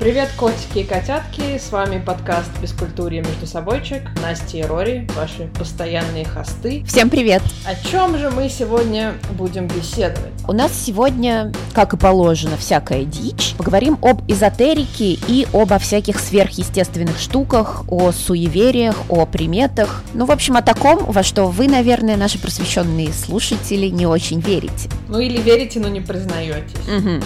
Привет, котики и котятки! С вами подкаст «Бескультурье между собойчик». Настя и Рори, ваши постоянные хосты. Всем привет! О чем же мы сегодня будем беседовать? У нас сегодня, как и положено, всякая дичь. Поговорим об эзотерике и обо всяких сверхъестественных штуках, о суевериях, о приметах. Ну, в общем, о таком, во что вы, наверное, наши просвещенные слушатели не очень верите. Ну или верите, но не признаетесь. Угу.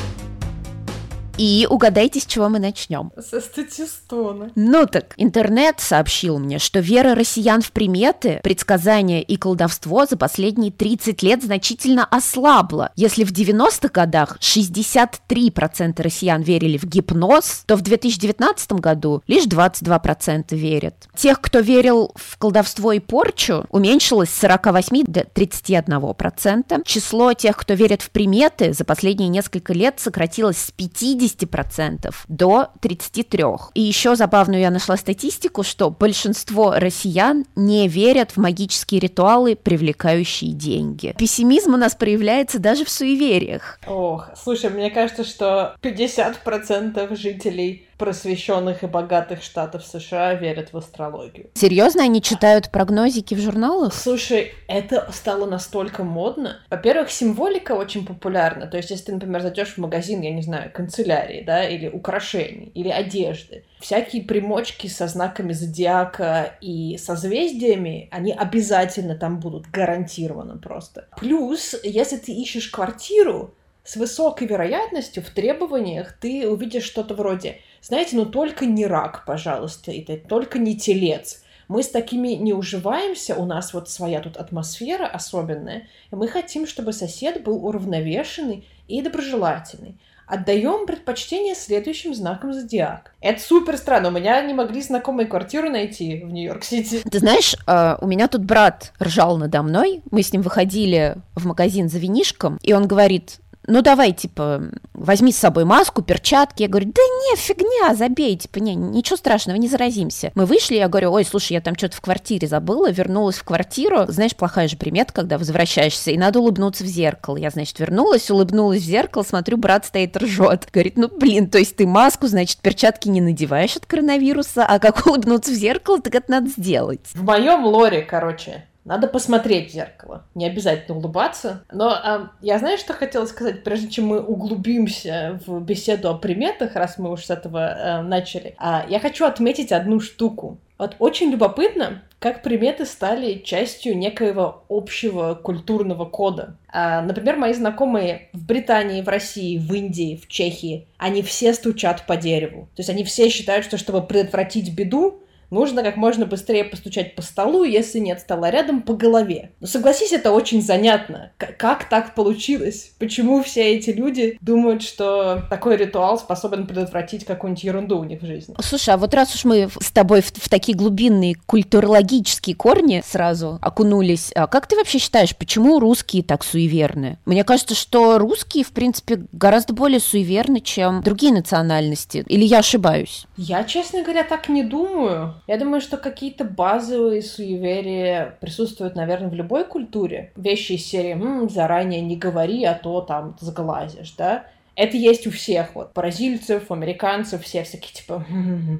И угадайте, с чего мы начнем. Со статистона. Ну так, интернет сообщил мне, что вера россиян в приметы, предсказания и колдовство за последние 30 лет значительно ослабла. Если в 90-х годах 63% россиян верили в гипноз, то в 2019 году лишь 22% верят. Тех, кто верил в колдовство и порчу, уменьшилось с 48 до 31%. Число тех, кто верит в приметы, за последние несколько лет сократилось с 50 50% до 33%. И еще забавную я нашла статистику, что большинство россиян не верят в магические ритуалы, привлекающие деньги. Пессимизм у нас проявляется даже в суевериях. Ох, слушай, мне кажется, что 50% жителей просвещенных и богатых штатов США верят в астрологию. Серьезно, они читают прогнозики в журналах? Слушай, это стало настолько модно. Во-первых, символика очень популярна. То есть, если ты, например, зайдешь в магазин, я не знаю, канцелярии, да, или украшений, или одежды, всякие примочки со знаками зодиака и созвездиями, они обязательно там будут, гарантированно просто. Плюс, если ты ищешь квартиру, с высокой вероятностью в требованиях ты увидишь что-то вроде знаете, ну только не рак, пожалуйста, и только не телец. Мы с такими не уживаемся, у нас вот своя тут атмосфера особенная, и мы хотим, чтобы сосед был уравновешенный и доброжелательный. Отдаем предпочтение следующим знакам зодиак. Это супер странно. У меня не могли знакомые квартиру найти в Нью-Йорк-Сити. Ты знаешь, э, у меня тут брат ржал надо мной. Мы с ним выходили в магазин за винишком, и он говорит, ну давай, типа, возьми с собой маску, перчатки. Я говорю, да не, фигня, забей, типа, не, ничего страшного, не заразимся. Мы вышли, я говорю, ой, слушай, я там что-то в квартире забыла, вернулась в квартиру. Знаешь, плохая же примета, когда возвращаешься, и надо улыбнуться в зеркало. Я, значит, вернулась, улыбнулась в зеркало, смотрю, брат стоит, ржет. Говорит, ну, блин, то есть ты маску, значит, перчатки не надеваешь от коронавируса, а как улыбнуться в зеркало, так это надо сделать. В моем лоре, короче, надо посмотреть в зеркало. Не обязательно улыбаться. Но а, я знаю, что хотела сказать, прежде чем мы углубимся в беседу о приметах, раз мы уж с этого а, начали. А, я хочу отметить одну штуку. Вот очень любопытно, как приметы стали частью некоего общего культурного кода. А, например, мои знакомые в Британии, в России, в Индии, в Чехии, они все стучат по дереву. То есть они все считают, что чтобы предотвратить беду, нужно как можно быстрее постучать по столу, если нет стола рядом, по голове. Но согласись, это очень занятно. К- как так получилось? Почему все эти люди думают, что такой ритуал способен предотвратить какую-нибудь ерунду у них в жизни? Слушай, а вот раз уж мы с тобой в, в такие глубинные культурологические корни сразу окунулись, а как ты вообще считаешь, почему русские так суеверны? Мне кажется, что русские, в принципе, гораздо более суеверны, чем другие национальности. Или я ошибаюсь? Я, честно говоря, так не думаю. Я думаю, что какие-то базовые суеверия присутствуют, наверное, в любой культуре. Вещи из серии «М, «заранее не говори, а то там сглазишь», да? Это есть у всех, вот, бразильцев, американцев, все всякие, типа,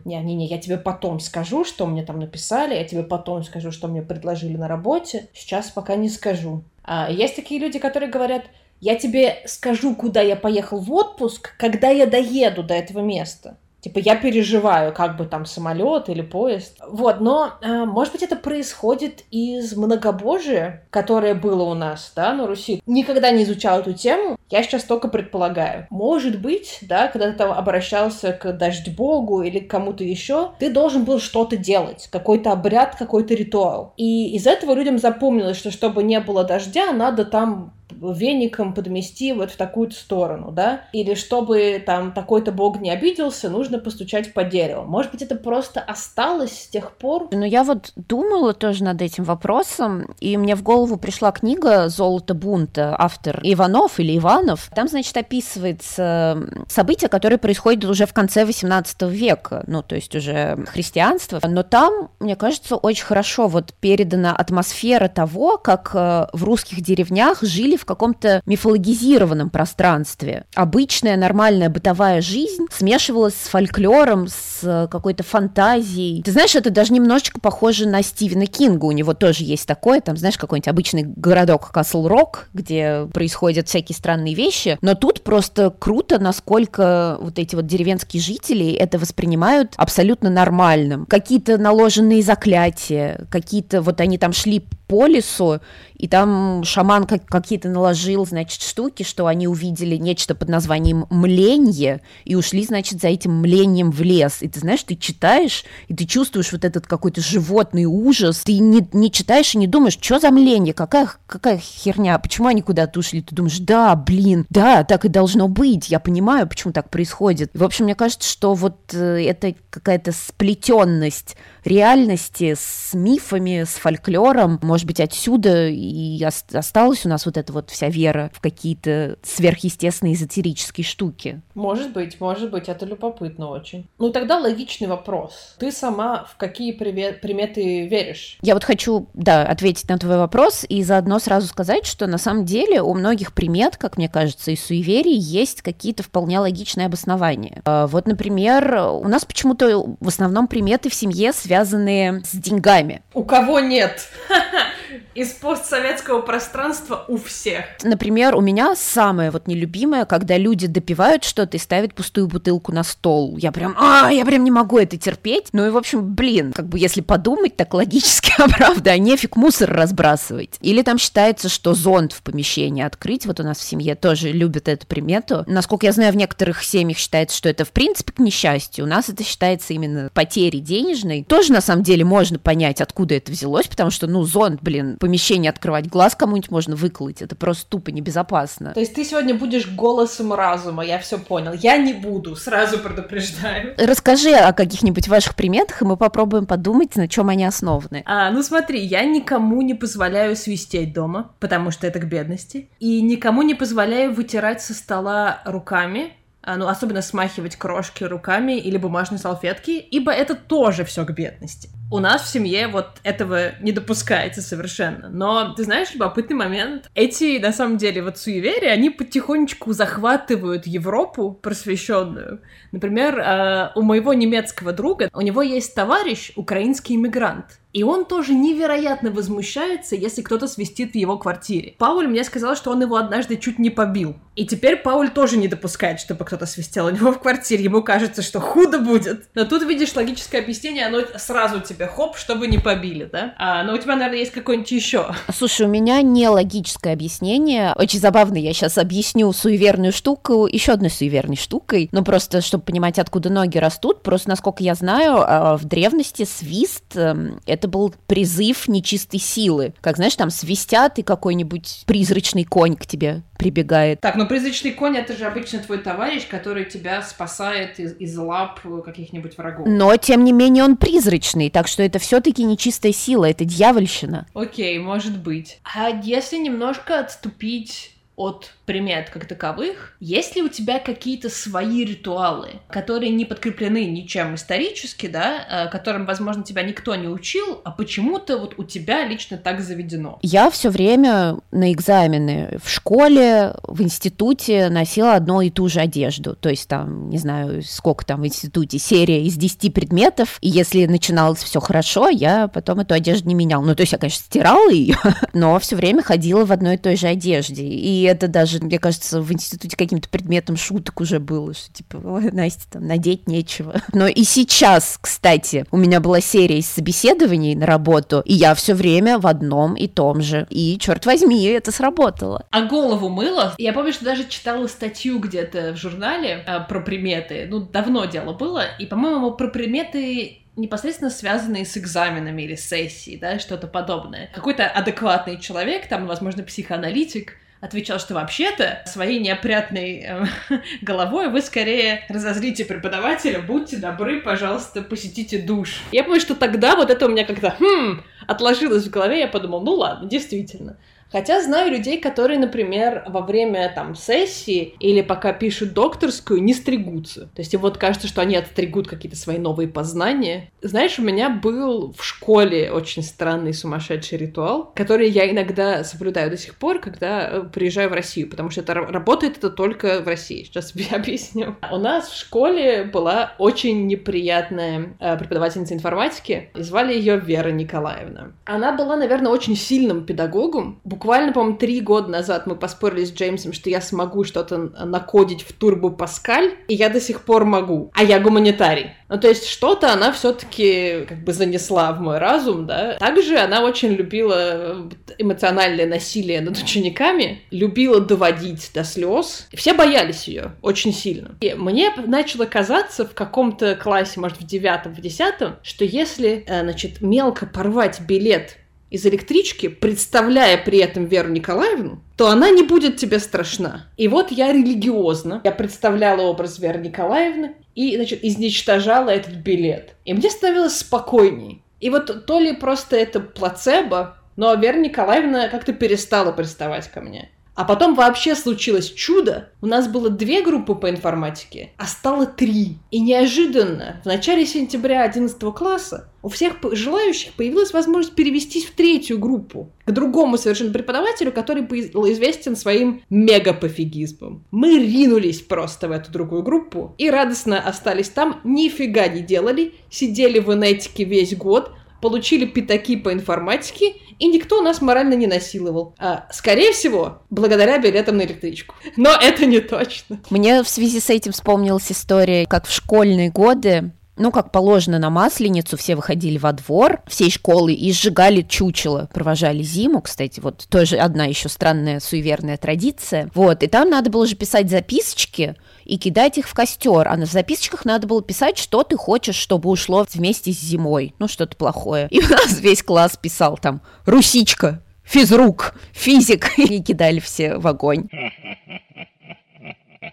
не-не-не, я тебе потом скажу, что мне там написали, я тебе потом скажу, что мне предложили на работе, сейчас пока не скажу. А есть такие люди, которые говорят, я тебе скажу, куда я поехал в отпуск, когда я доеду до этого места. Типа, я переживаю, как бы там самолет или поезд. Вот, но, э, может быть, это происходит из многобожия, которое было у нас, да, на Руси. Никогда не изучал эту тему, я сейчас только предполагаю. Может быть, да, когда ты там обращался к дождь богу или к кому-то еще, ты должен был что-то делать, какой-то обряд, какой-то ритуал. И из этого людям запомнилось, что чтобы не было дождя, надо там веником подмести вот в такую-то сторону, да? Или чтобы там такой-то бог не обиделся, нужно постучать по дереву. Может быть, это просто осталось с тех пор? Ну, я вот думала тоже над этим вопросом, и мне в голову пришла книга «Золото бунта», автор Иванов или Иван, романов. Там, значит, описывается событие, которое происходит уже в конце 18 века, ну, то есть уже христианство. Но там, мне кажется, очень хорошо вот передана атмосфера того, как э, в русских деревнях жили в каком-то мифологизированном пространстве. Обычная нормальная бытовая жизнь смешивалась с фольклором, с э, какой-то фантазией. Ты знаешь, это даже немножечко похоже на Стивена Кинга. У него тоже есть такое, там, знаешь, какой-нибудь обычный городок Касл-Рок, где происходят всякие странные вещи. Но тут просто круто, насколько вот эти вот деревенские жители это воспринимают абсолютно нормальным. Какие-то наложенные заклятия, какие-то вот они там шли по лесу, и там шаман как, какие-то наложил, значит, штуки, что они увидели нечто под названием мленье, и ушли, значит, за этим млением в лес. И ты знаешь, ты читаешь, и ты чувствуешь вот этот какой-то животный ужас, ты не, не читаешь и не думаешь, что за мленье, какая, какая херня, почему они куда-то ушли? Ты думаешь, да, блин, да, так и должно быть, я понимаю, почему так происходит. В общем, мне кажется, что вот э, это какая-то сплетенность реальности с мифами, с фольклором, может быть, отсюда и осталась у нас вот эта вот вся вера в какие-то сверхъестественные эзотерические штуки. Может быть, может быть, это любопытно очень. Ну тогда логичный вопрос. Ты сама в какие приметы веришь? Я вот хочу, да, ответить на твой вопрос и заодно сразу сказать, что на самом деле у многих примет, как мне кажется, и суеверий есть какие-то вполне логичные обоснования. А, вот, например, у нас почему-то в основном приметы в семье связаны с деньгами. У кого нет? Из постсоветского пространства у всех. Например, у меня самое вот нелюбимое, когда люди допивают что-то и ставят пустую бутылку на стол. Я прям, а, я прям не могу это терпеть. Ну и, в общем, блин, как бы если подумать, так логически, а правда, а нефиг мусор разбрасывать. Или там считается, что зонт в помещении открыть, вот у нас в семье тоже любят эту примету. Насколько я знаю, в некоторых семьях считается, что это в принципе к несчастью. У нас это считается именно потерей денежной. Тоже, на самом деле, можно понять, откуда это взялось, потому что, ну, зонт, блин, помещение открывать, глаз кому-нибудь можно выколоть, это просто тупо небезопасно. То есть ты сегодня будешь голосом разума, я все понял. Я не буду, сразу предупреждаю. Расскажи о каких-нибудь ваших приметах, и мы попробуем подумать, на чем они основаны. А, ну смотри, я никому не позволяю свистеть дома, потому что это к бедности, и никому не позволяю вытирать со стола руками, ну, особенно смахивать крошки руками или бумажные салфетки, ибо это тоже все к бедности. У нас в семье вот этого не допускается совершенно. Но, ты знаешь, любопытный момент. Эти, на самом деле, вот суеверия, они потихонечку захватывают Европу просвещенную. Например, э, у моего немецкого друга, у него есть товарищ, украинский иммигрант. И он тоже невероятно возмущается, если кто-то свистит в его квартире. Пауль мне сказал, что он его однажды чуть не побил. И теперь Пауль тоже не допускает, чтобы кто-то свистел у него в квартире. Ему кажется, что худо будет. Но тут видишь логическое объяснение, оно сразу тебе хоп, чтобы не побили, да? А, но у тебя, наверное, есть какое-нибудь еще. Слушай, у меня не логическое объяснение. Очень забавно, я сейчас объясню суеверную штуку еще одной суеверной штукой. Ну, просто, чтобы понимать, откуда ноги растут. Просто, насколько я знаю, а, в древности свист эм, — это это был призыв нечистой силы. Как, знаешь, там свистят, и какой-нибудь призрачный конь к тебе прибегает. Так, но призрачный конь — это же обычно твой товарищ, который тебя спасает из, из лап каких-нибудь врагов. Но, тем не менее, он призрачный, так что это все таки нечистая сила, это дьявольщина. Окей, может быть. А если немножко отступить от примет как таковых, есть ли у тебя какие-то свои ритуалы, которые не подкреплены ничем исторически, да, э, которым, возможно, тебя никто не учил, а почему-то вот у тебя лично так заведено? Я все время на экзамены в школе, в институте носила одну и ту же одежду, то есть там, не знаю, сколько там в институте, серия из 10 предметов, и если начиналось все хорошо, я потом эту одежду не меняла. Ну, то есть я, конечно, стирала ее, но все время ходила в одной и той же одежде, и это даже даже, мне кажется, в институте каким-то предметом шуток уже было, что типа, ой, Настя, там, надеть нечего. Но и сейчас, кстати, у меня была серия из собеседований на работу, и я все время в одном и том же. И, черт возьми, это сработало. А голову мыло? Я помню, что даже читала статью где-то в журнале а, про приметы. Ну, давно дело было. И, по-моему, про приметы непосредственно связанные с экзаменами или сессией, да, что-то подобное. Какой-то адекватный человек, там, возможно, психоаналитик, отвечал, что вообще-то своей неопрятной э, головой вы скорее разозлите преподавателя, будьте добры, пожалуйста, посетите душ. Я помню, что тогда вот это у меня как-то хм, отложилось в голове, я подумал, ну ладно, действительно. Хотя знаю людей, которые, например, во время там сессии или пока пишут докторскую, не стригутся. То есть им вот кажется, что они отстригут какие-то свои новые познания. Знаешь, у меня был в школе очень странный сумасшедший ритуал, который я иногда соблюдаю до сих пор, когда э, приезжаю в Россию, потому что это работает это только в России. Сейчас тебе объясню. У нас в школе была очень неприятная э, преподавательница информатики, и звали ее Вера Николаевна. Она была, наверное, очень сильным педагогом. По-моему, три года назад мы поспорили с Джеймсом, что я смогу что-то накодить в Турбо Паскаль, и я до сих пор могу. А я гуманитарий. Ну, то есть что-то она все-таки как бы занесла в мой разум, да. Также она очень любила э, эмоциональное насилие над учениками, любила доводить до слез. Все боялись ее очень сильно. И мне начало казаться в каком-то классе, может, в девятом, в десятом, что если, э, значит, мелко порвать билет из электрички, представляя при этом Веру Николаевну, то она не будет тебе страшна. И вот я религиозно, я представляла образ Веры Николаевны и, значит, изничтожала этот билет. И мне становилось спокойней. И вот то ли просто это плацебо, но Вера Николаевна как-то перестала приставать ко мне. А потом вообще случилось чудо. У нас было две группы по информатике, а стало три. И неожиданно, в начале сентября 11 класса, у всех желающих появилась возможность перевестись в третью группу, к другому совершенно преподавателю, который был известен своим мегапофигизмом. Мы ринулись просто в эту другую группу и радостно остались там, нифига не делали, сидели в инетике весь год, получили пятаки по информатике, и никто нас морально не насиловал. А, скорее всего, благодаря билетам на электричку. Но это не точно. Мне в связи с этим вспомнилась история, как в школьные годы ну, как положено на Масленицу, все выходили во двор всей школы и сжигали чучело, провожали зиму, кстати, вот тоже одна еще странная суеверная традиция. Вот, и там надо было же писать записочки и кидать их в костер, а на записочках надо было писать, что ты хочешь, чтобы ушло вместе с зимой, ну, что-то плохое. И у нас весь класс писал там «Русичка», «Физрук», «Физик», и кидали все в огонь.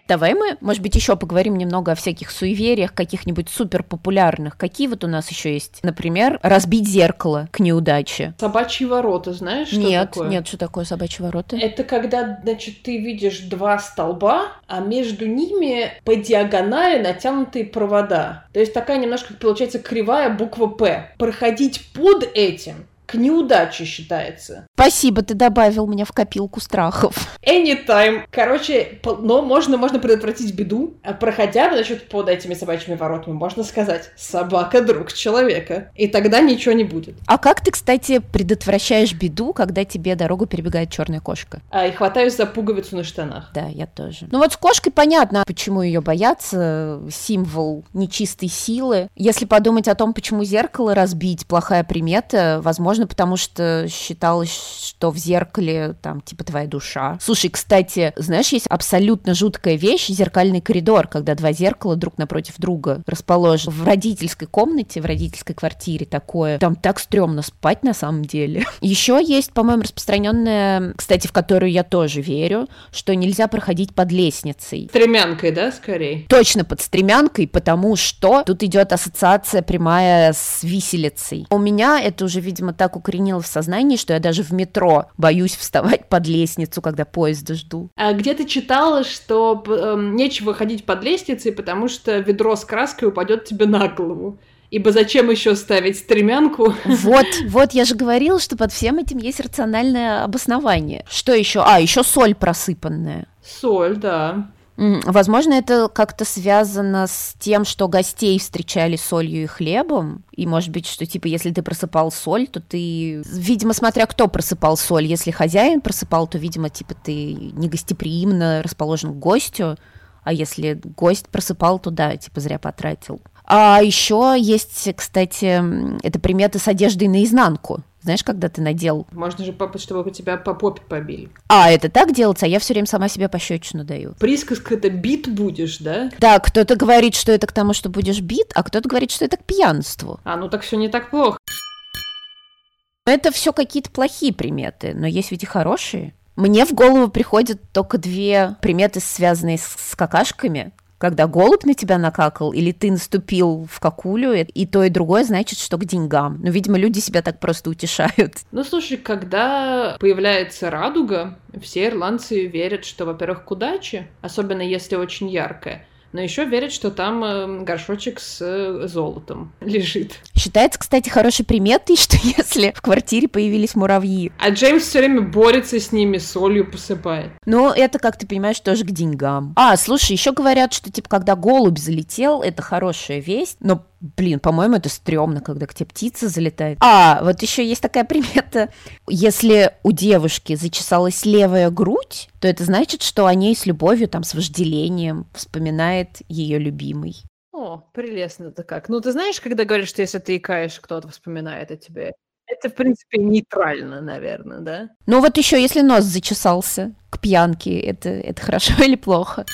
Давай мы, может быть, еще поговорим немного о всяких суевериях, каких-нибудь супер популярных. Какие вот у нас еще есть? Например, разбить зеркало к неудаче. Собачьи ворота, знаешь, что нет, такое? Нет, что такое собачьи ворота? Это когда, значит, ты видишь два столба, а между ними по диагонали натянутые провода. То есть такая немножко, получается, кривая буква «П». Проходить под этим к неудаче считается. Спасибо, ты добавил меня в копилку страхов. Anytime. Короче, но можно, можно предотвратить беду, а проходя, значит, под этими собачьими воротами, можно сказать, собака — друг человека. И тогда ничего не будет. А как ты, кстати, предотвращаешь беду, когда тебе дорогу перебегает черная кошка? А, и хватаюсь за пуговицу на штанах. Да, я тоже. Ну вот с кошкой понятно, почему ее боятся. Символ нечистой силы. Если подумать о том, почему зеркало разбить, плохая примета, возможно, Возможно, потому что считалось, что в зеркале там типа твоя душа. Слушай, кстати, знаешь, есть абсолютно жуткая вещь, зеркальный коридор, когда два зеркала друг напротив друга расположены. В родительской комнате, в родительской квартире такое. Там так стрёмно спать на самом деле. Еще есть, по-моему, распространенная, кстати, в которую я тоже верю, что нельзя проходить под лестницей. Стремянкой, да, скорее? Точно под стремянкой, потому что тут идет ассоциация прямая с виселицей. У меня это уже, видимо, так укоренило в сознании, что я даже в метро боюсь вставать под лестницу, когда поезда жду. А где ты читала, что э, нечего ходить под лестницей, потому что ведро с краской упадет тебе на голову? Ибо зачем еще ставить стремянку? Вот, вот я же говорила, что под всем этим есть рациональное обоснование. Что еще? А, еще соль просыпанная. Соль, да. Возможно, это как-то связано с тем, что гостей встречали солью и хлебом. И может быть, что типа, если ты просыпал соль, то ты... Видимо, смотря кто просыпал соль. Если хозяин просыпал, то, видимо, типа ты негостеприимно расположен к гостю. А если гость просыпал, то да, типа зря потратил. А еще есть, кстати, это приметы с одеждой наизнанку. Знаешь, когда ты надел... Можно же, чтобы тебя по попе побили. А, это так делается? А я все время сама себе пощечину даю. Присказка это бит будешь, да? Да, кто-то говорит, что это к тому, что будешь бит, а кто-то говорит, что это к пьянству. А, ну так все не так плохо. Это все какие-то плохие приметы, но есть ведь и хорошие. Мне в голову приходят только две приметы, связанные с, с какашками Когда голубь на тебя накакал, или ты наступил в какулю, и то, и другое значит, что к деньгам. Ну, видимо, люди себя так просто утешают. Ну, слушай, когда появляется радуга, все ирландцы верят, что, во-первых, к удаче, особенно если очень яркая, но еще верят, что там э, горшочек с э, золотом лежит. Считается, кстати, хорошей приметой, что если в квартире появились муравьи. А Джеймс все время борется с ними, солью посыпает. Ну, это, как ты понимаешь, тоже к деньгам. А, слушай, еще говорят, что, типа, когда голубь залетел, это хорошая весть, но Блин, по-моему, это стрёмно, когда к тебе птица залетает. А, вот еще есть такая примета. Если у девушки зачесалась левая грудь, то это значит, что о ней с любовью, там, с вожделением вспоминает ее любимый. О, прелестно-то как. Ну, ты знаешь, когда говорят, что если ты икаешь, кто-то вспоминает о тебе? Это, в принципе, нейтрально, наверное, да? Ну, вот еще, если нос зачесался к пьянке, это, это хорошо или плохо?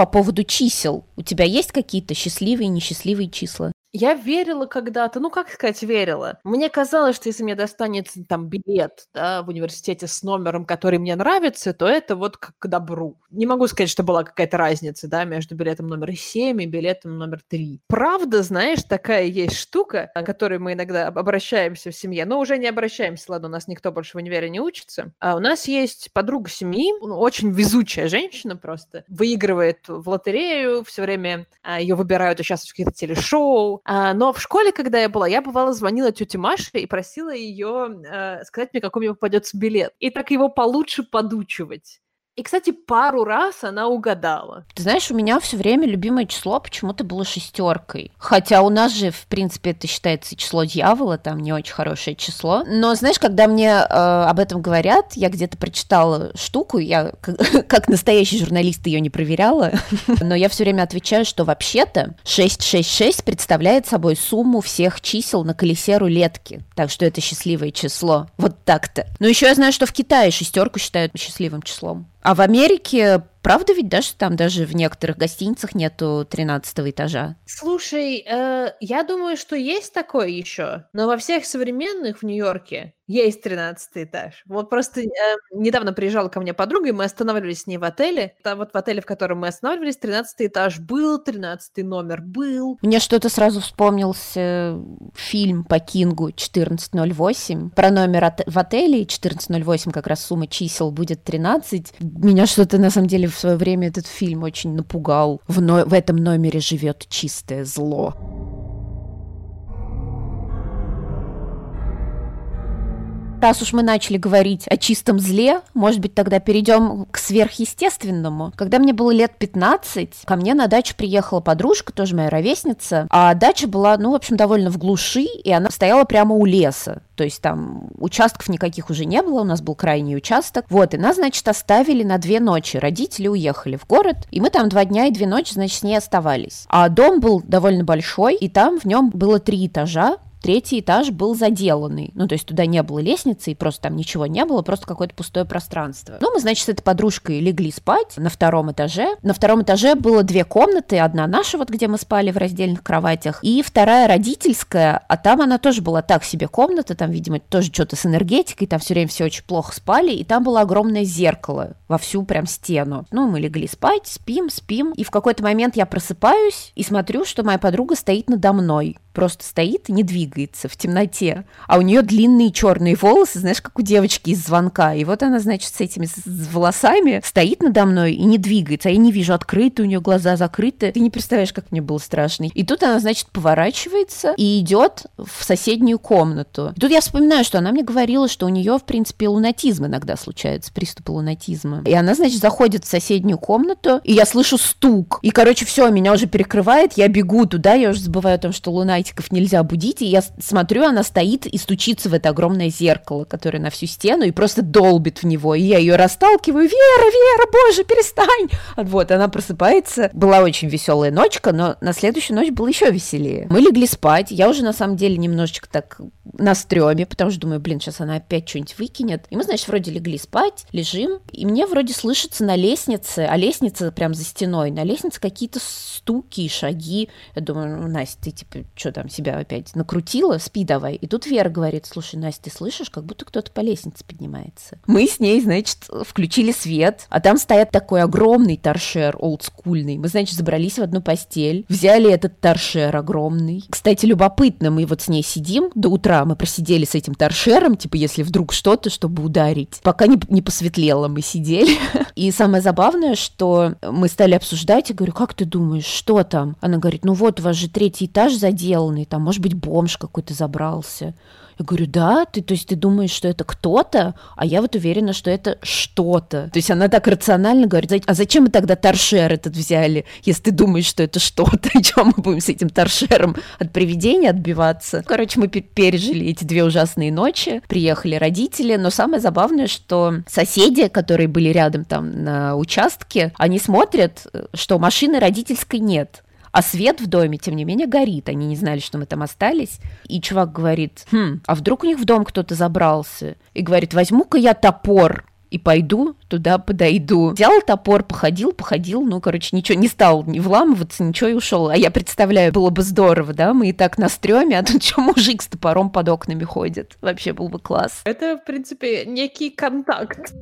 По поводу чисел. У тебя есть какие-то счастливые и несчастливые числа? Я верила когда-то, ну как сказать, верила. Мне казалось, что если мне достанется там билет да, в университете с номером, который мне нравится, то это вот как к добру. Не могу сказать, что была какая-то разница да, между билетом номер 7 и билетом номер 3. Правда, знаешь, такая есть штука, о которой мы иногда обращаемся в семье, но уже не обращаемся, ладно, у нас никто больше в универе не учится. А у нас есть подруга семьи, ну, очень везучая женщина просто, выигрывает в лотерею, все время а, ее выбирают участвовать в каких-то телешоу, а, но в школе, когда я была, я бывало звонила тете Маше и просила ее э, сказать мне, какой мне попадется билет. И так его получше подучивать. И, кстати, пару раз она угадала. Ты знаешь, у меня все время любимое число почему-то было шестеркой. Хотя у нас же, в принципе, это считается число дьявола, там не очень хорошее число. Но знаешь, когда мне э, об этом говорят, я где-то прочитала штуку, я как, настоящий журналист ее не проверяла, но я все время отвечаю, что вообще-то 666 представляет собой сумму всех чисел на колесе рулетки. Так что это счастливое число. Вот так-то. Но еще я знаю, что в Китае шестерку считают счастливым числом. А в Америке Правда ведь, да, что там даже в некоторых гостиницах нету 13 этажа? Слушай, э, я думаю, что есть такое еще, но во всех современных в Нью-Йорке есть 13 этаж. Вот просто э, недавно приезжала ко мне подруга, и мы останавливались с ней в отеле. Там вот в отеле, в котором мы останавливались, 13 этаж был, 13 номер был. Мне что-то сразу вспомнился фильм по Кингу 1408 про номер в отеле, 1408 как раз сумма чисел будет 13. Меня что-то на самом деле в свое время этот фильм очень напугал. В, но... в этом номере живет чистое зло. Раз уж мы начали говорить о чистом зле, может быть, тогда перейдем к сверхъестественному. Когда мне было лет 15, ко мне на дачу приехала подружка, тоже моя ровесница, а дача была, ну, в общем, довольно в глуши, и она стояла прямо у леса. То есть там участков никаких уже не было, у нас был крайний участок. Вот, и нас, значит, оставили на две ночи. Родители уехали в город, и мы там два дня и две ночи, значит, с ней оставались. А дом был довольно большой, и там в нем было три этажа, Третий этаж был заделанный. Ну, то есть туда не было лестницы, и просто там ничего не было, просто какое-то пустое пространство. Ну, мы, значит, с этой подружкой легли спать на втором этаже. На втором этаже было две комнаты. Одна наша, вот где мы спали в раздельных кроватях, и вторая родительская, а там она тоже была так себе комната, там, видимо, тоже что-то с энергетикой, там все время все очень плохо спали, и там было огромное зеркало во всю прям стену. Ну, мы легли спать, спим, спим, и в какой-то момент я просыпаюсь и смотрю, что моя подруга стоит надо мной просто стоит и не двигается в темноте. А у нее длинные черные волосы, знаешь, как у девочки из звонка. И вот она, значит, с этими волосами стоит надо мной и не двигается. А я не вижу, открыты у нее глаза, закрыты. Ты не представляешь, как мне было страшно. И тут она, значит, поворачивается и идет в соседнюю комнату. И тут я вспоминаю, что она мне говорила, что у нее, в принципе, лунатизм иногда случается, приступы лунатизма. И она, значит, заходит в соседнюю комнату, и я слышу стук. И, короче, все, меня уже перекрывает, я бегу туда, я уже забываю о том, что луна лунатиков нельзя будить, и я смотрю, она стоит и стучится в это огромное зеркало, которое на всю стену, и просто долбит в него, и я ее расталкиваю, Вера, Вера, боже, перестань! Вот, она просыпается, была очень веселая ночка, но на следующую ночь было еще веселее. Мы легли спать, я уже на самом деле немножечко так на стреме, потому что думаю, блин, сейчас она опять что-нибудь выкинет. И мы, значит, вроде легли спать, лежим, и мне вроде слышится на лестнице, а лестница прям за стеной, на лестнице какие-то стуки и шаги. Я думаю, ну, Настя, ты типа, что что там, себя опять накрутила, спи давай. И тут Вера говорит, слушай, Настя, ты слышишь, как будто кто-то по лестнице поднимается. Мы с ней, значит, включили свет, а там стоят такой огромный торшер олдскульный. Мы, значит, забрались в одну постель, взяли этот торшер огромный. Кстати, любопытно, мы вот с ней сидим до утра, мы просидели с этим торшером, типа, если вдруг что-то, чтобы ударить. Пока не, не посветлело, мы сидели. И самое забавное, что мы стали обсуждать, я говорю, как ты думаешь, что там? Она говорит, ну вот, вас же третий этаж заделанный, там, может быть, бомж какой-то забрался. Я говорю, да, ты, то есть ты думаешь, что это кто-то, а я вот уверена, что это что-то. То есть она так рационально говорит, а зачем мы тогда торшер этот взяли, если ты думаешь, что это что-то, чем мы будем с этим торшером от привидения отбиваться? Короче, мы пережили эти две ужасные ночи, приехали родители, но самое забавное, что соседи, которые были рядом там на участке, они смотрят, что машины родительской нет. А свет в доме, тем не менее, горит. Они не знали, что мы там остались. И чувак говорит, хм, а вдруг у них в дом кто-то забрался? И говорит, возьму-ка я топор и пойду туда подойду. Взял топор, походил, походил, ну, короче, ничего не стал не вламываться, ничего и ушел. А я представляю, было бы здорово, да, мы и так на стреме, а тут что мужик с топором под окнами ходит. Вообще был бы класс. Это, в принципе, некий контакт.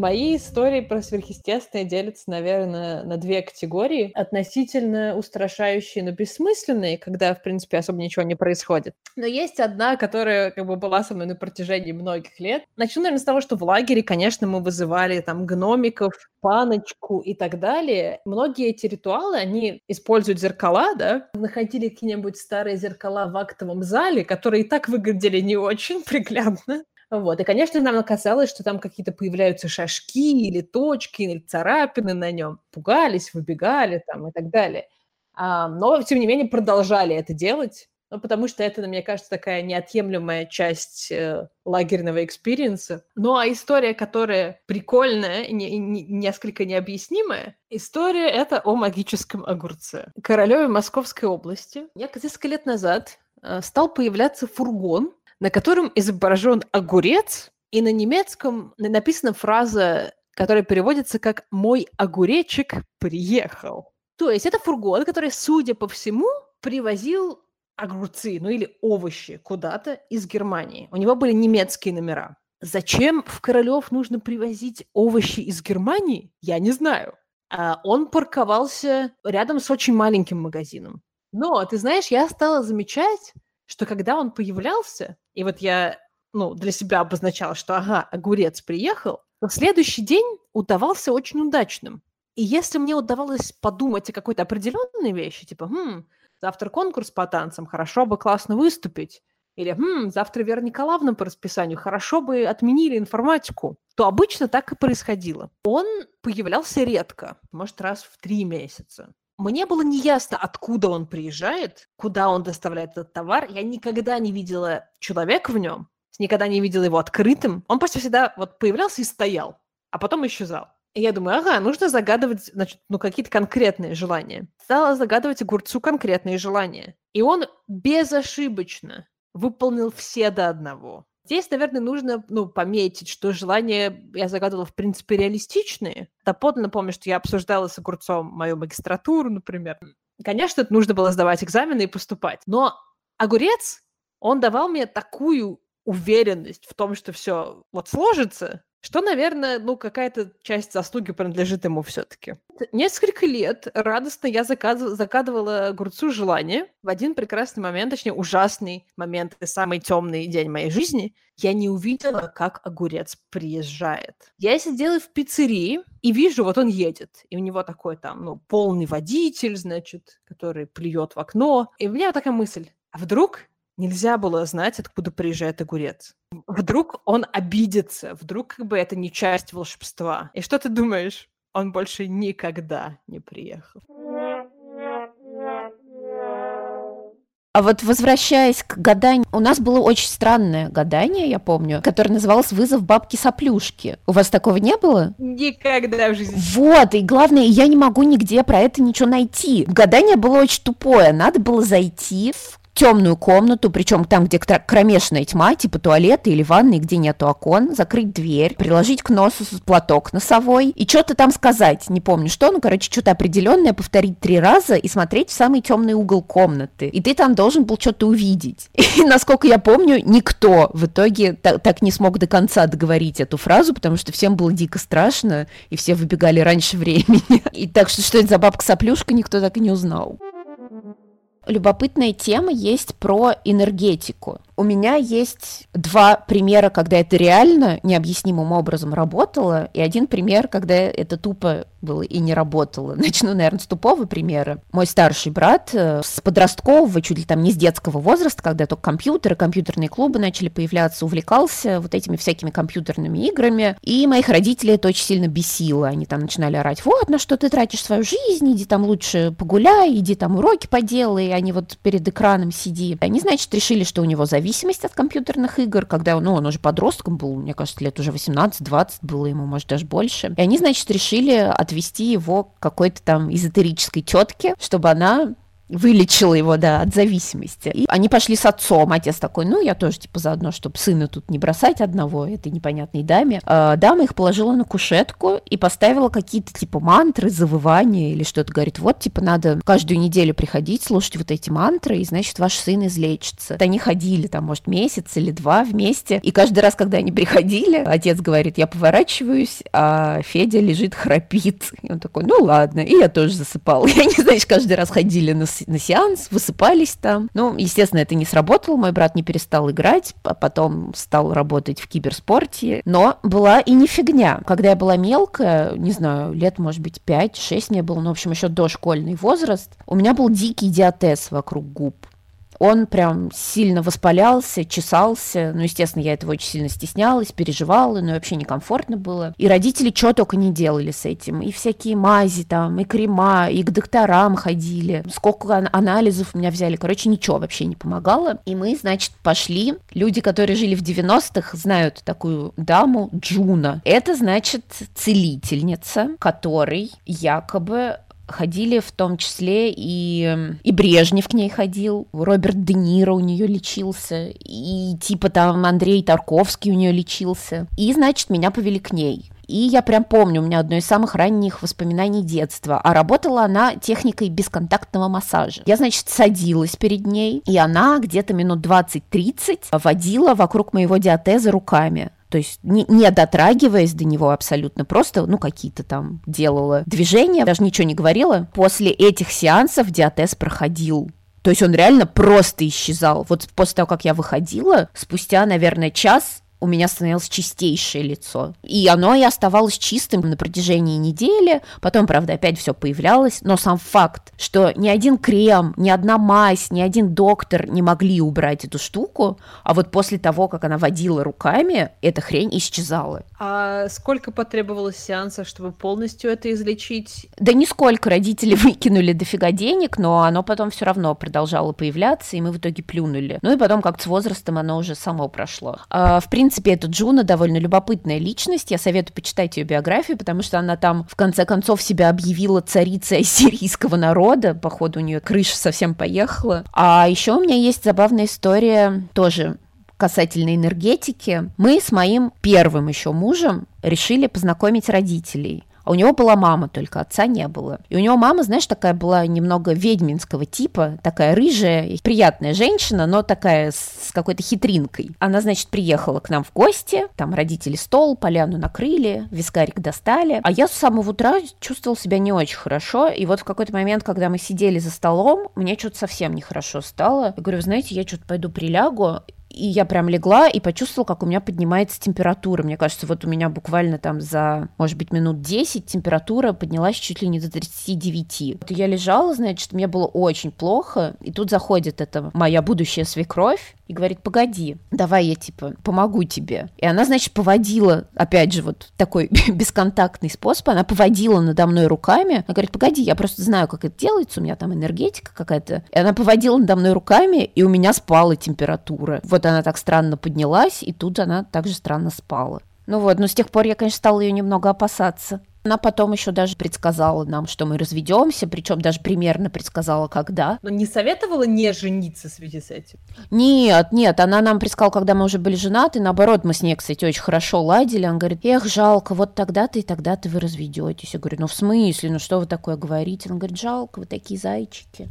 Мои истории про сверхъестественное делятся, наверное, на две категории. Относительно устрашающие, но бессмысленные, когда, в принципе, особо ничего не происходит. Но есть одна, которая как бы была со мной на протяжении многих лет. Начну, наверное, с того, что в лагере, конечно, мы вызывали там гномиков, паночку и так далее. Многие эти ритуалы, они используют зеркала, да, находили какие-нибудь старые зеркала в актовом зале, которые и так выглядели не очень приглядно. Вот. И, конечно, нам казалось, что там какие-то появляются шашки или точки, или царапины на нем. Пугались, выбегали там и так далее. А, но, тем не менее, продолжали это делать, ну, потому что это, мне кажется, такая неотъемлемая часть э, лагерного experience а. Ну, а история, которая прикольная, не, не, несколько необъяснимая, история это о магическом огурце. Королеве Московской области несколько лет назад э, стал появляться фургон, на котором изображен огурец, и на немецком написана фраза, которая переводится как «мой огуречек приехал». То есть это фургон, который, судя по всему, привозил огурцы, ну или овощи куда-то из Германии. У него были немецкие номера. Зачем в Королев нужно привозить овощи из Германии, я не знаю. А он парковался рядом с очень маленьким магазином. Но, ты знаешь, я стала замечать, что когда он появлялся, и вот я ну, для себя обозначала, что ага, огурец приехал, то следующий день удавался очень удачным. И если мне удавалось подумать о какой-то определенной вещи, типа, хм, завтра конкурс по танцам, хорошо бы классно выступить, или хм, завтра Вера Николаевна по расписанию, хорошо бы отменили информатику, то обычно так и происходило. Он появлялся редко, может, раз в три месяца. Мне было неясно, откуда он приезжает, куда он доставляет этот товар. Я никогда не видела человека в нем, никогда не видела его открытым. Он почти всегда вот появлялся и стоял, а потом исчезал. И я думаю, ага, нужно загадывать, значит, ну, какие-то конкретные желания. Стала загадывать огурцу конкретные желания. И он безошибочно выполнил все до одного. Здесь, наверное, нужно ну, пометить, что желания я загадывала, в принципе, реалистичные. Доподлинно помню, что я обсуждала с огурцом мою магистратуру, например. Конечно, нужно было сдавать экзамены и поступать. Но огурец, он давал мне такую уверенность в том, что все вот сложится, что, наверное, ну, какая-то часть заслуги принадлежит ему все-таки. Несколько лет радостно я заказ... закадывала огурцу желание. В один прекрасный момент, точнее, ужасный момент, и самый темный день моей жизни, я не увидела, как огурец приезжает. Я сидела в пиццерии и вижу, вот он едет. И у него такой там, ну, полный водитель, значит, который плюет в окно. И у меня такая мысль, а вдруг нельзя было знать, откуда приезжает огурец. Вдруг он обидится, вдруг как бы это не часть волшебства. И что ты думаешь? Он больше никогда не приехал. А вот возвращаясь к гаданию, у нас было очень странное гадание, я помню, которое называлось «Вызов бабки-соплюшки». У вас такого не было? Никогда в жизни. Вот, и главное, я не могу нигде про это ничего найти. Гадание было очень тупое. Надо было зайти в темную комнату, причем там, где кромешная тьма, типа туалета или ванны, где нету окон, закрыть дверь, приложить к носу платок носовой и что-то там сказать, не помню что, ну, короче, что-то определенное повторить три раза и смотреть в самый темный угол комнаты. И ты там должен был что-то увидеть. И, насколько я помню, никто в итоге так, так не смог до конца договорить эту фразу, потому что всем было дико страшно, и все выбегали раньше времени. И так что, что это за бабка-соплюшка, никто так и не узнал любопытная тема есть про энергетику. У меня есть два примера, когда это реально необъяснимым образом работало, и один пример, когда это тупо было и не работало. Начну, наверное, с тупого примера. Мой старший брат э, с подросткового, чуть ли там не с детского возраста, когда только компьютеры, компьютерные клубы начали появляться, увлекался вот этими всякими компьютерными играми, и моих родителей это очень сильно бесило. Они там начинали орать, вот, на что ты тратишь свою жизнь, иди там лучше погуляй, иди там уроки поделай, а не вот перед экраном сиди. Они, значит, решили, что у него зависит зависимость от компьютерных игр, когда ну, он уже подростком был, мне кажется, лет уже 18-20 было ему, может, даже больше. И они, значит, решили отвести его к какой-то там эзотерической тетке, чтобы она вылечила его, да, от зависимости. И они пошли с отцом. Отец такой, ну, я тоже, типа, заодно, чтобы сына тут не бросать одного, этой непонятной даме. А, дама их положила на кушетку и поставила какие-то, типа, мантры, завывания или что-то. Говорит, вот, типа, надо каждую неделю приходить, слушать вот эти мантры, и, значит, ваш сын излечится. Они ходили, там, может, месяц или два вместе, и каждый раз, когда они приходили, отец говорит, я поворачиваюсь, а Федя лежит, храпит. И он такой, ну, ладно. И я тоже засыпал. И они, знаешь, каждый раз ходили на на сеанс, высыпались там. Ну, естественно, это не сработало, мой брат не перестал играть, а потом стал работать в киберспорте. Но была и не фигня. Когда я была мелкая, не знаю, лет, может быть, 5-6 мне было, ну, в общем, еще дошкольный возраст, у меня был дикий диатез вокруг губ он прям сильно воспалялся, чесался. Ну, естественно, я этого очень сильно стеснялась, переживала, но вообще некомфортно было. И родители что только не делали с этим. И всякие мази там, и крема, и к докторам ходили. Сколько анализов у меня взяли. Короче, ничего вообще не помогало. И мы, значит, пошли. Люди, которые жили в 90-х, знают такую даму Джуна. Это, значит, целительница, которой якобы ходили в том числе и, и Брежнев к ней ходил, Роберт Де Ниро у нее лечился, и типа там Андрей Тарковский у нее лечился. И, значит, меня повели к ней. И я прям помню, у меня одно из самых ранних воспоминаний детства. А работала она техникой бесконтактного массажа. Я, значит, садилась перед ней, и она где-то минут 20-30 водила вокруг моего диатеза руками то есть не, не дотрагиваясь до него абсолютно, просто, ну, какие-то там делала движения, даже ничего не говорила. После этих сеансов диатез проходил то есть он реально просто исчезал. Вот после того, как я выходила, спустя, наверное, час у меня становилось чистейшее лицо. И оно и оставалось чистым на протяжении недели. Потом, правда, опять все появлялось. Но сам факт, что ни один крем, ни одна мазь, ни один доктор не могли убрать эту штуку, а вот после того, как она водила руками, эта хрень исчезала. А сколько потребовалось сеансов, чтобы полностью это излечить? Да нисколько. Родители выкинули дофига денег, но оно потом все равно продолжало появляться, и мы в итоге плюнули. Ну и потом как-то с возрастом оно уже само прошло. А, в принципе, принципе, эта Джуна довольно любопытная личность. Я советую почитать ее биографию, потому что она там, в конце концов, себя объявила царицей сирийского народа. Походу, у нее крыша совсем поехала. А еще у меня есть забавная история тоже касательно энергетики. Мы с моим первым еще мужем решили познакомить родителей. А у него была мама, только отца не было. И у него мама, знаешь, такая была немного ведьминского типа, такая рыжая, приятная женщина, но такая с какой-то хитринкой. Она, значит, приехала к нам в гости, там родители стол, поляну накрыли, вискарик достали. А я с самого утра чувствовала себя не очень хорошо. И вот в какой-то момент, когда мы сидели за столом, мне что-то совсем нехорошо стало. Я говорю, знаете, я что-то пойду прилягу. И я прям легла и почувствовала, как у меня поднимается температура. Мне кажется, вот у меня буквально там за, может быть, минут 10 температура поднялась чуть ли не до 39. Вот я лежала, значит, мне было очень плохо, и тут заходит эта моя будущая свекровь, и говорит, погоди, давай я, типа, помогу тебе. И она, значит, поводила, опять же, вот такой бесконтактный способ, она поводила надо мной руками, она говорит, погоди, я просто знаю, как это делается, у меня там энергетика какая-то. И она поводила надо мной руками, и у меня спала температура. Вот она так странно поднялась, и тут она также странно спала. Ну вот, но с тех пор я, конечно, стала ее немного опасаться. Она потом еще даже предсказала нам, что мы разведемся, причем даже примерно предсказала, когда. Но не советовала не жениться в связи с этим? Нет, нет, она нам предсказала, когда мы уже были женаты, наоборот, мы с ней, кстати, очень хорошо ладили. Она говорит, эх, жалко, вот тогда-то и тогда-то вы разведетесь. Я говорю, ну в смысле, ну что вы такое говорите? Она говорит, жалко, вы такие зайчики.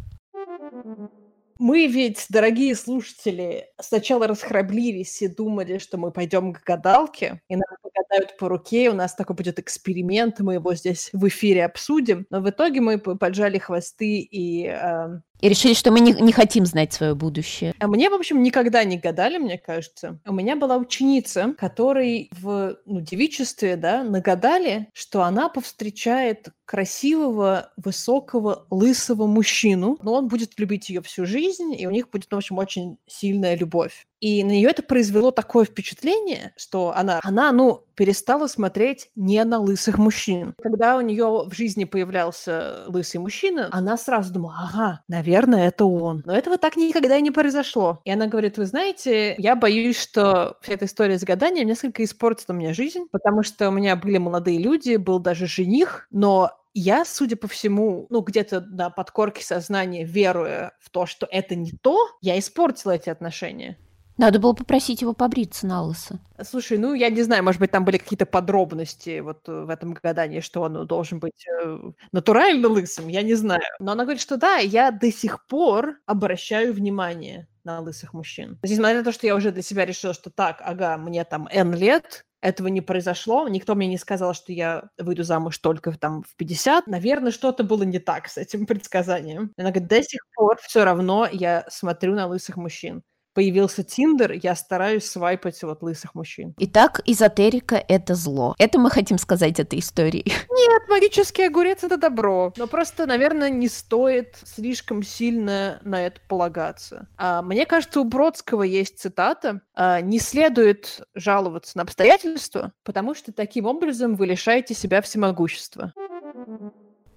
Мы ведь, дорогие слушатели, сначала расхрабрились и думали, что мы пойдем к гадалке, и нам погадают по руке, у нас такой будет эксперимент, мы его здесь в эфире обсудим. Но в итоге мы поджали хвосты и э, и решили, что мы не, не хотим знать свое будущее. А мне, в общем, никогда не гадали, мне кажется. У меня была ученица, которой в ну, девичестве, да, нагадали, что она повстречает красивого, высокого, лысого мужчину, но он будет любить ее всю жизнь, и у них будет, в общем, очень сильная любовь. И на нее это произвело такое впечатление, что она, она, ну, перестала смотреть не на лысых мужчин. Когда у нее в жизни появлялся лысый мужчина, она сразу думала, ага, наверное, это он. Но этого так никогда и не произошло. И она говорит, вы знаете, я боюсь, что вся эта история с гаданием несколько испортит у меня жизнь, потому что у меня были молодые люди, был даже жених, но я, судя по всему, ну, где-то на подкорке сознания, веруя в то, что это не то, я испортила эти отношения. Надо было попросить его побриться на лысо. Слушай, ну, я не знаю, может быть, там были какие-то подробности вот э, в этом гадании, что он должен быть э, натурально лысым, я не знаю. Но она говорит, что да, я до сих пор обращаю внимание на лысых мужчин. То есть, несмотря на то, что я уже для себя решила, что так, ага, мне там N лет, этого не произошло, никто мне не сказал, что я выйду замуж только там в 50. Наверное, что-то было не так с этим предсказанием. Она говорит, до сих пор все равно я смотрю на лысых мужчин появился Тиндер, я стараюсь свайпать вот лысых мужчин. Итак, эзотерика — это зло. Это мы хотим сказать этой историей. Нет, магический огурец — это добро. Но просто, наверное, не стоит слишком сильно на это полагаться. А, мне кажется, у Бродского есть цитата а, «Не следует жаловаться на обстоятельства, потому что таким образом вы лишаете себя всемогущества».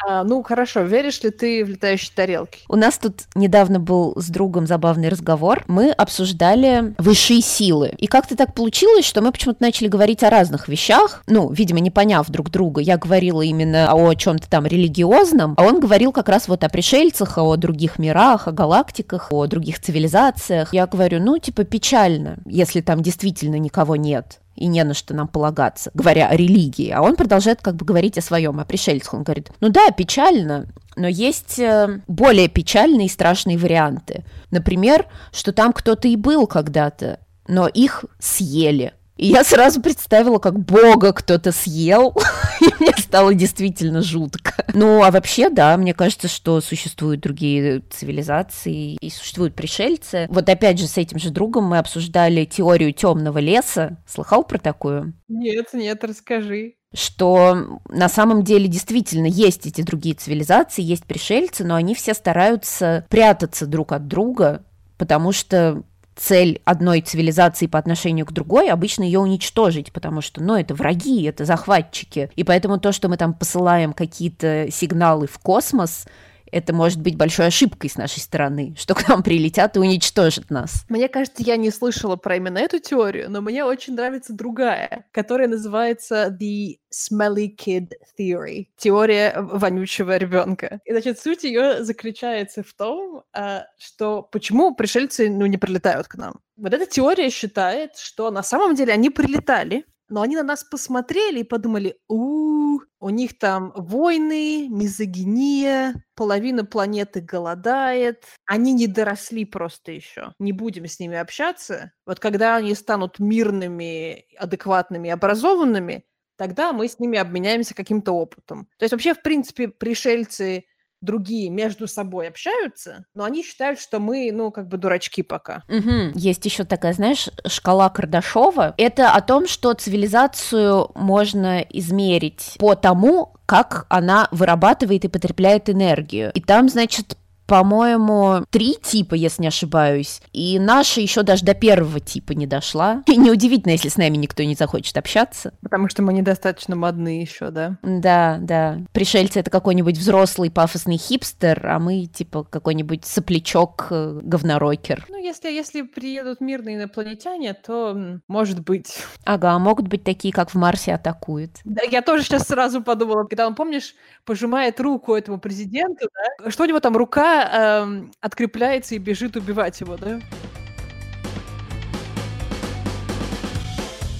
А, ну, хорошо. Веришь ли ты в летающие тарелки? У нас тут недавно был с другом забавный разговор. Мы обсуждали высшие силы. И как-то так получилось, что мы почему-то начали говорить о разных вещах. Ну, видимо, не поняв друг друга. Я говорила именно о чем-то там религиозном, а он говорил как раз вот о пришельцах, о других мирах, о галактиках, о других цивилизациях. Я говорю, ну, типа, печально, если там действительно никого нет и не на что нам полагаться, говоря о религии. А он продолжает как бы говорить о своем, о пришельцах. Он говорит, ну да, печально, но есть э, более печальные и страшные варианты. Например, что там кто-то и был когда-то, но их съели. И я сразу представила, как Бога кто-то съел, и мне стало действительно жутко. Ну, а вообще, да, мне кажется, что существуют другие цивилизации и существуют пришельцы. Вот опять же, с этим же другом мы обсуждали теорию темного леса. Слыхал про такую? Нет, нет, расскажи что на самом деле действительно есть эти другие цивилизации, есть пришельцы, но они все стараются прятаться друг от друга, потому что цель одной цивилизации по отношению к другой, обычно ее уничтожить, потому что, ну, это враги, это захватчики. И поэтому то, что мы там посылаем какие-то сигналы в космос, это может быть большой ошибкой с нашей стороны, что к нам прилетят и уничтожат нас. Мне кажется, я не слышала про именно эту теорию, но мне очень нравится другая, которая называется The Smelly Kid Theory. Теория вонючего ребенка. И, значит, суть ее заключается в том, а, что почему пришельцы ну, не прилетают к нам. Вот эта теория считает, что на самом деле они прилетали, но они на нас посмотрели и подумали, у, у них там войны, мизогиния, половина планеты голодает, они не доросли просто еще. Не будем с ними общаться. Вот когда они станут мирными, адекватными, образованными, тогда мы с ними обменяемся каким-то опытом. То есть вообще, в принципе, пришельцы другие между собой общаются, но они считают, что мы, ну, как бы дурачки пока. Угу. Есть еще такая, знаешь, шкала Кардашова. Это о том, что цивилизацию можно измерить по тому, как она вырабатывает и потребляет энергию. И там, значит, по-моему, три типа, если не ошибаюсь. И наша еще даже до первого типа не дошла. И неудивительно, если с нами никто не захочет общаться. Потому что мы недостаточно модны еще, да? Да, да. Пришельцы это какой-нибудь взрослый пафосный хипстер, а мы типа какой-нибудь соплячок э, говнорокер. Ну, если, если приедут мирные инопланетяне, то может быть. Ага, могут быть такие, как в Марсе атакуют. Да, я тоже сейчас сразу подумала, когда он, помнишь, пожимает руку этому президенту, да? Что у него там рука эм, открепляется и бежит убивать его, да?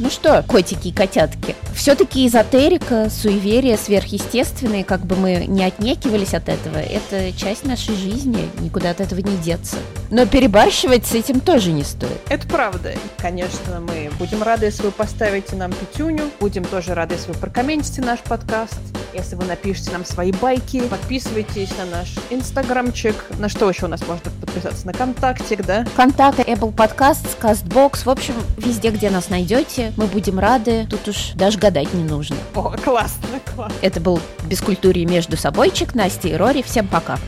Ну что, котики и котятки, все-таки эзотерика, суеверия, сверхъестественные, как бы мы не отнекивались от этого, это часть нашей жизни, никуда от этого не деться. Но перебарщивать с этим тоже не стоит. Это правда. Конечно, мы будем рады, если вы поставите нам пятюню, будем тоже рады, если вы прокомментите наш подкаст, если вы напишите нам свои байки, подписывайтесь на наш инстаграмчик, на что еще у нас можно подписаться, на контактик, да? Контакт, Apple Podcasts, CastBox, в общем, везде, где нас найдете, мы будем рады, тут уж даже гадать не нужно. О, классно, классно. Это был «Бескультурье между собойчик», Настя и Рори, всем пока.